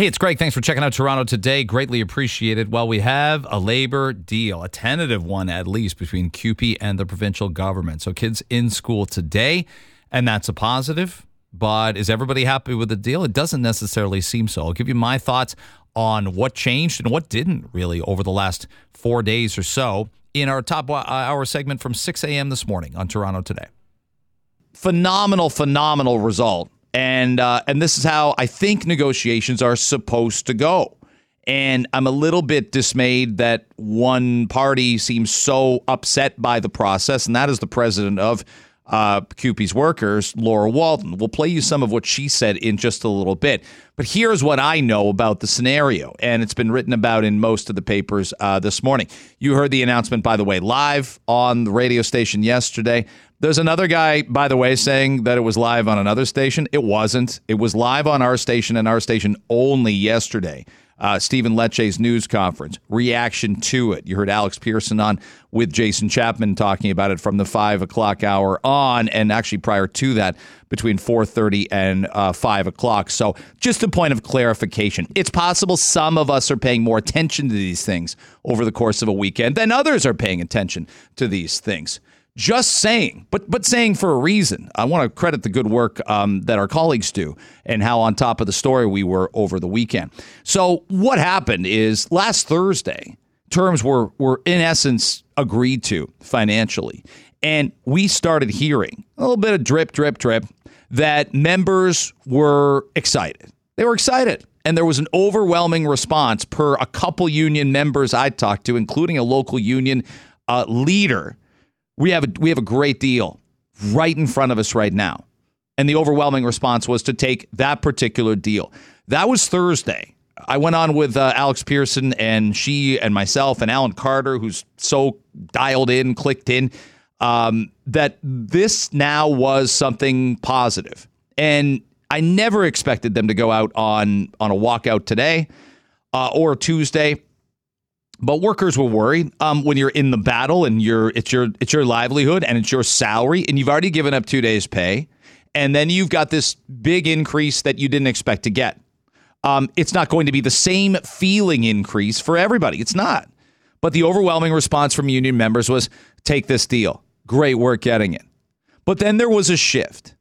Hey, it's Greg. Thanks for checking out Toronto today. Greatly appreciated. Well, we have a labor deal, a tentative one at least, between CUPE and the provincial government. So kids in school today, and that's a positive. But is everybody happy with the deal? It doesn't necessarily seem so. I'll give you my thoughts on what changed and what didn't really over the last four days or so in our top uh, hour segment from 6 a.m. this morning on Toronto Today. Phenomenal, phenomenal result and uh, and this is how I think negotiations are supposed to go. And I'm a little bit dismayed that one party seems so upset by the process, and that is the president of uh, CUPE's workers, Laura Walton. We'll play you some of what she said in just a little bit. But here's what I know about the scenario, and it's been written about in most of the papers uh, this morning. You heard the announcement, by the way, live on the radio station yesterday. There's another guy, by the way, saying that it was live on another station. It wasn't. It was live on our station and our station only yesterday. Uh, Stephen Lecce's news conference reaction to it. You heard Alex Pearson on with Jason Chapman talking about it from the five o'clock hour on, and actually prior to that, between four thirty and uh, five o'clock. So, just a point of clarification: it's possible some of us are paying more attention to these things over the course of a weekend than others are paying attention to these things just saying, but but saying for a reason. I want to credit the good work um, that our colleagues do and how on top of the story we were over the weekend. So what happened is last Thursday, terms were were in essence agreed to financially, and we started hearing a little bit of drip, drip, drip that members were excited. They were excited. And there was an overwhelming response per a couple union members I talked to, including a local union uh, leader we have a, we have a great deal right in front of us right now. And the overwhelming response was to take that particular deal. That was Thursday. I went on with uh, Alex Pearson and she and myself and Alan Carter, who's so dialed in, clicked in, um, that this now was something positive. And I never expected them to go out on on a walkout today uh, or Tuesday. But workers were worried um, when you're in the battle and you're it's your it's your livelihood and it's your salary and you've already given up two days' pay, and then you've got this big increase that you didn't expect to get. Um, it's not going to be the same feeling increase for everybody. It's not. But the overwhelming response from union members was take this deal. Great work getting it. But then there was a shift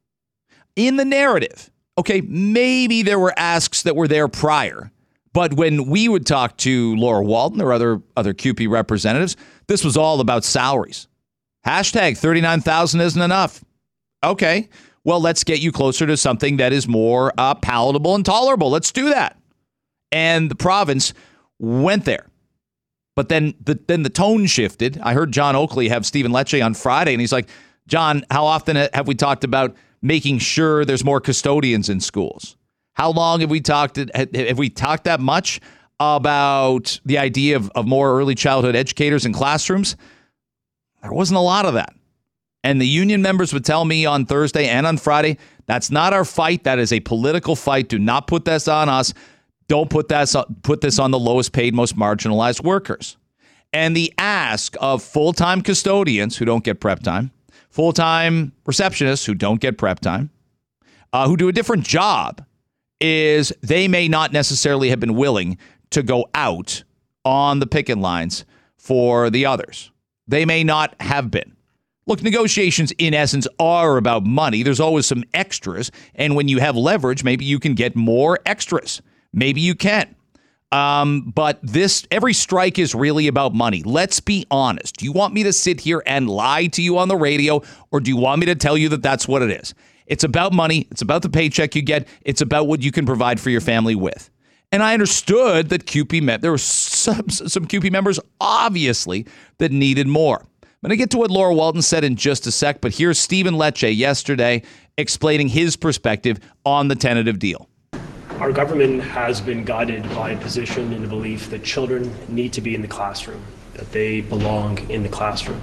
in the narrative. Okay, maybe there were asks that were there prior but when we would talk to Laura Walton or other other CUPE representatives, this was all about salaries. Hashtag 39,000 isn't enough. Okay, well, let's get you closer to something that is more uh, palatable and tolerable. Let's do that. And the province went there. But then the, then the tone shifted. I heard John Oakley have Stephen Lecce on Friday, and he's like, John, how often have we talked about making sure there's more custodians in schools? How long have we talked? Have we talked that much about the idea of, of more early childhood educators in classrooms? There wasn't a lot of that. And the union members would tell me on Thursday and on Friday, that's not our fight. That is a political fight. Do not put this on us. Don't put this, put this on the lowest paid, most marginalized workers. And the ask of full time custodians who don't get prep time, full time receptionists who don't get prep time, uh, who do a different job is they may not necessarily have been willing to go out on the picket lines for the others. They may not have been. Look, negotiations in essence are about money. There's always some extras. And when you have leverage, maybe you can get more extras. Maybe you can. Um, but this, every strike is really about money. Let's be honest. Do you want me to sit here and lie to you on the radio, or do you want me to tell you that that's what it is? It's about money. It's about the paycheck you get. It's about what you can provide for your family with. And I understood that CUPE met. There were some some CUPE members, obviously, that needed more. I'm going to get to what Laura Walton said in just a sec, but here's Stephen Lecce yesterday explaining his perspective on the tentative deal. Our government has been guided by a position and a belief that children need to be in the classroom, that they belong in the classroom.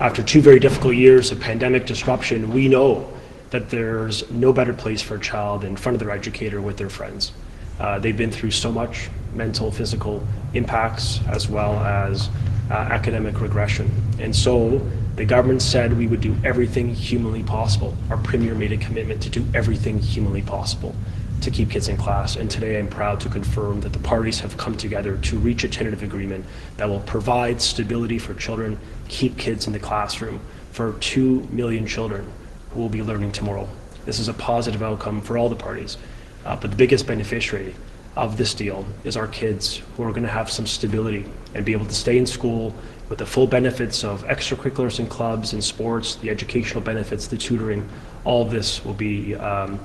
After two very difficult years of pandemic disruption, we know that there's no better place for a child in front of their educator with their friends. Uh, they've been through so much mental, physical impacts, as well as uh, academic regression. And so the government said we would do everything humanly possible. Our premier made a commitment to do everything humanly possible. to keep kids in class. And today I'm proud to confirm that the parties have come together to reach a tentative agreement that will provide stability for children, keep kids in the classroom for 2 million children will be learning tomorrow. This is a positive outcome for all the parties. Uh, but the biggest beneficiary of this deal is our kids who are going to have some stability and be able to stay in school with the full benefits of extracurriculars and clubs and sports, the educational benefits, the tutoring. All of this will be um,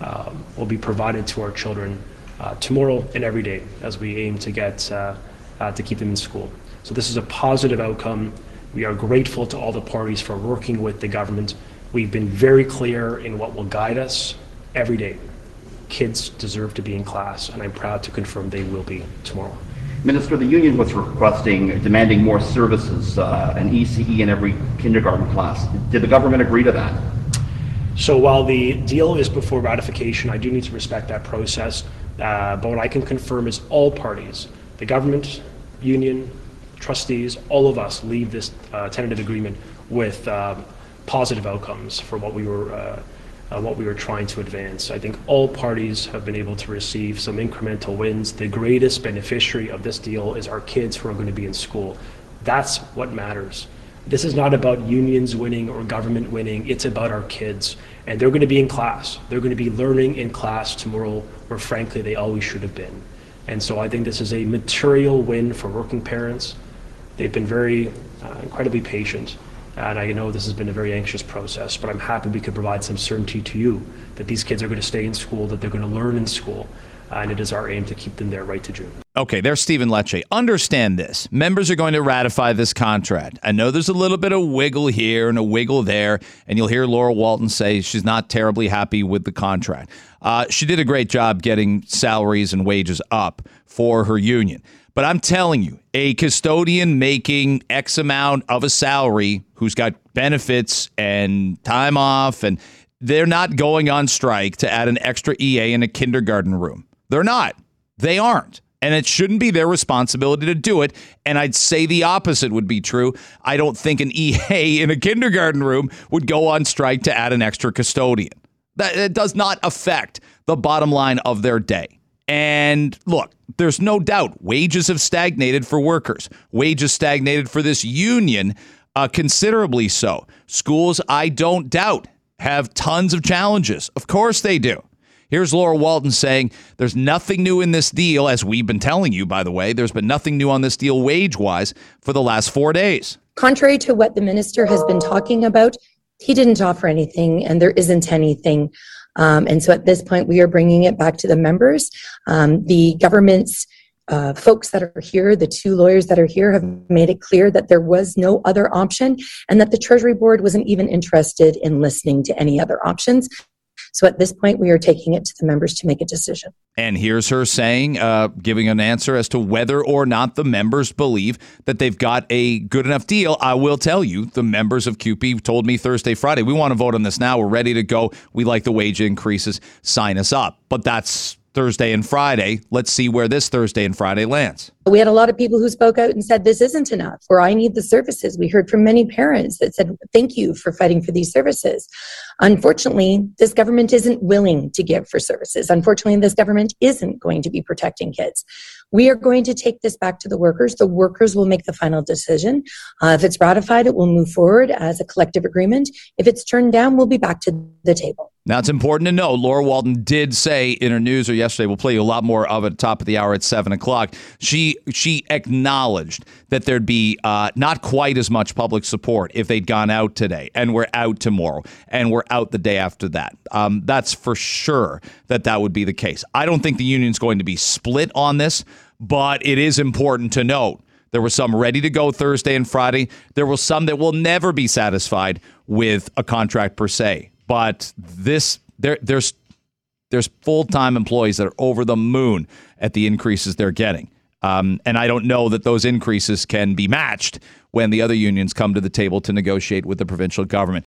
uh, will be provided to our children uh, tomorrow and every day as we aim to get uh, uh, to keep them in school. So this is a positive outcome. We are grateful to all the parties for working with the government. We've been very clear in what will guide us every day. Kids deserve to be in class, and I'm proud to confirm they will be tomorrow. Minister, the union was requesting, demanding more services, uh, an ECE in every kindergarten class. Did the government agree to that? So while the deal is before ratification, I do need to respect that process. Uh, but what I can confirm is all parties, the government, union, trustees, all of us leave this uh, tentative agreement with um, positive outcomes for what we were uh, uh, what we were trying to advance. I think all parties have been able to receive some incremental wins. The greatest beneficiary of this deal is our kids who are going to be in school. That's what matters. This is not about unions winning or government winning. It's about our kids. And they're going to be in class. They're going to be learning in class tomorrow where, frankly, they always should have been. And so I think this is a material win for working parents. They've been very uh, incredibly patient. And I know this has been a very anxious process, but I'm happy we could provide some certainty to you that these kids are going to stay in school, that they're going to learn in school, and it is our aim to keep them there right to June. Okay, there's Stephen Lecce. Understand this. Members are going to ratify this contract. I know there's a little bit of wiggle here and a wiggle there, and you'll hear Laura Walton say she's not terribly happy with the contract. Uh, she did a great job getting salaries and wages up for her union. But I'm telling you, a custodian making X amount of a salary who's got benefits and time off, and they're not going on strike to add an extra EA in a kindergarten room. They're not. They aren't. And it shouldn't be their responsibility to do it. And I'd say the opposite would be true. I don't think an EA in a kindergarten room would go on strike to add an extra custodian. That does not affect the bottom line of their day. And look, there's no doubt wages have stagnated for workers. Wages stagnated for this union uh, considerably so. Schools, I don't doubt, have tons of challenges. Of course they do. Here's Laura Walton saying there's nothing new in this deal, as we've been telling you, by the way. There's been nothing new on this deal wage wise for the last four days. Contrary to what the minister has been talking about, he didn't offer anything, and there isn't anything um, and so at this point, we are bringing it back to the members. Um, the government's uh, folks that are here, the two lawyers that are here, have made it clear that there was no other option and that the Treasury Board wasn't even interested in listening to any other options. So at this point, we are taking it to the members to make a decision. And here's her saying, uh, giving an answer as to whether or not the members believe that they've got a good enough deal. I will tell you, the members of CUPE told me Thursday, Friday, we want to vote on this now. We're ready to go. We like the wage increases. Sign us up. But that's Thursday and Friday. Let's see where this Thursday and Friday lands. We had a lot of people who spoke out and said, This isn't enough, or I need the services. We heard from many parents that said, Thank you for fighting for these services. Unfortunately, this government isn't willing to give for services. Unfortunately, this government isn't going to be protecting kids. We are going to take this back to the workers. The workers will make the final decision. Uh, if it's ratified, it will move forward as a collective agreement. If it's turned down, we'll be back to the table. Now, it's important to know Laura Walton did say in her news or yesterday, we'll play you a lot more of it top of the hour at 7 o'clock. She, she acknowledged that there'd be uh, not quite as much public support if they'd gone out today and we're out tomorrow and we're out the day after that. Um, that's for sure that that would be the case. I don't think the union's going to be split on this, but it is important to note. There were some ready to go Thursday and Friday. There were some that will never be satisfied with a contract per se. But this there there's there's full time employees that are over the moon at the increases they're getting. Um, and I don't know that those increases can be matched when the other unions come to the table to negotiate with the provincial government.